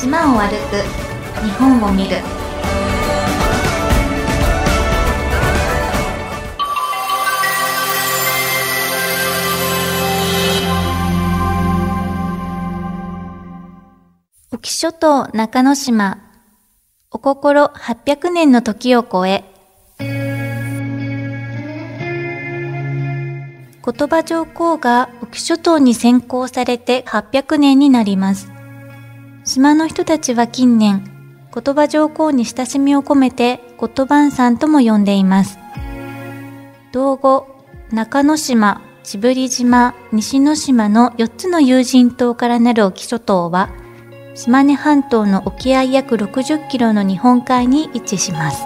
島を歩く。日本を見る。沖諸島中之島。お心800年の時を超え。言葉上皇が沖諸島に先行されて800年になります。島の人たちは近年、言葉上皇に親しみを込めて言葉さんとも呼んでいます。道後、中之島、千振島、西之島の4つの有人島からなる沖諸島は、島根半島の沖合約60キロの日本海に位置します。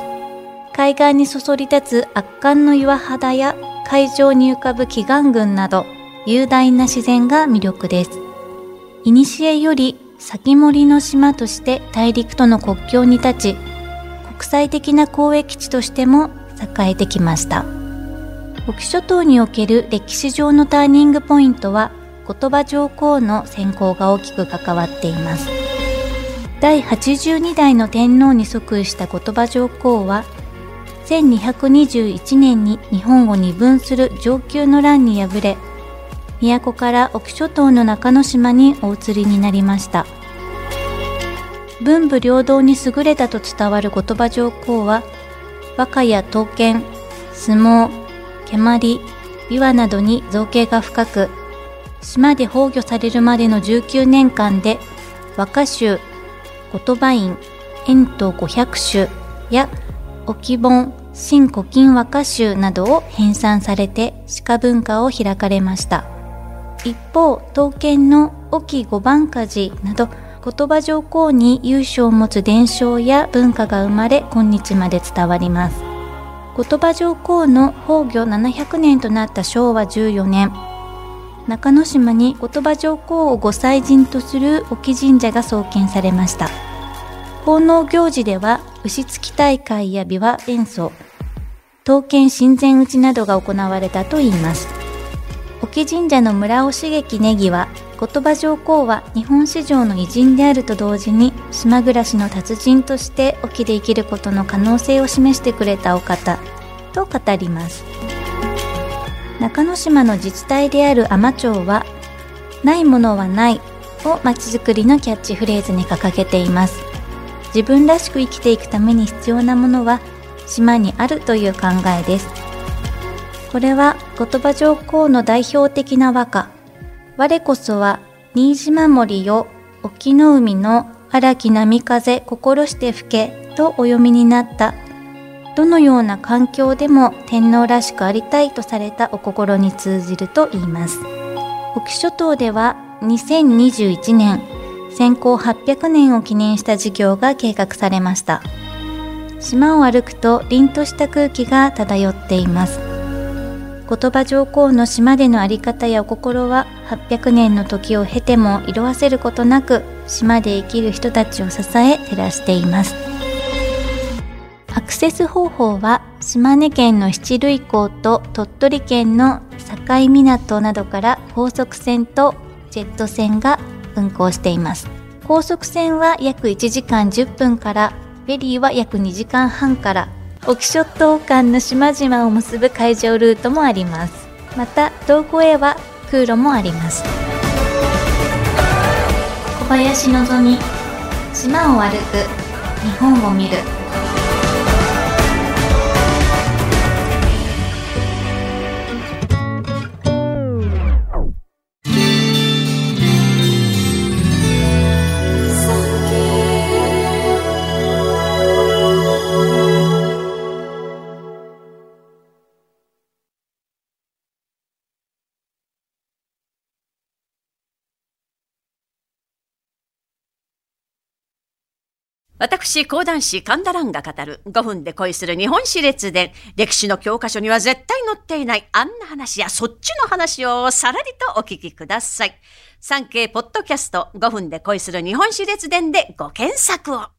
海岸にそそり立つ圧巻の岩肌や海上に浮かぶ奇岩群など雄大な自然が魅力です。古より先森の島として大陸との国境に立ち、国際的な交易地としても栄えてきました。沖諸島における歴史上のターニングポイントは言葉上皇の選考が大きく関わっています。第82代の天皇に即位した言葉上皇は1221年に日本を二分する上級の乱に敗れ、都から沖諸島の中之島にお移りになりました。文武両道に優れたと伝わる言葉上皇は、和歌や刀剣、相撲、蹴鞠、琵琶などに造形が深く、島で崩御されるまでの19年間で、和歌集、言葉院、遠東五百首や沖本、新古今和歌集などを編纂されて鹿文化を開かれました。一方、刀剣の沖五番火事など言葉上皇に優勝を持つ伝承や文化が生まれ今日まで伝わります。言葉上皇の崩御700年となった昭和14年、中之島に言葉上皇を御祭神とする沖神社が創建されました。奉納行事では牛突き大会や琵琶演奏、刀剣神前打ちなどが行われたといいます。沖神社の村尾茂樹ネギは、言葉上皇は日本史上の偉人であると同時に、島暮らしの達人として沖で生きることの可能性を示してくれたお方、と語ります。中之島の自治体である海士町は、ないものはないをまちづくりのキャッチフレーズに掲げています。自分らしく生きていくために必要なものは島にあるという考えです。これは言葉上皇の代表的な和歌。我こそは新島森よ沖の海の荒き波風心して吹けとお読みになった。どのような環境でも天皇らしくありたいとされたお心に通じると言います。沖諸島では2021年先行800年を記念した事業が計画されました。島を歩くと凛とした空気が漂っています。言葉上皇の島でのあり方やお心は800年の時を経ても色あせることなく島で生きる人たちを支え照らしていますアクセス方法は島根県の七類港と鳥取県の境港などから高速船とジェット船が運行しています。高速船は約1時間10分から、フェリーは約2時間半から、沖諸島間の島々を結ぶ海上ルートもあります。また、東湖へは空路もあります。小林のぞみ、島を歩く、日本を見る。私、講談師神田蘭が語る5分で恋する日本史列伝。歴史の教科書には絶対載っていないあんな話やそっちの話をさらりとお聞きください。産経ポッドキャスト5分で恋する日本史列伝でご検索を。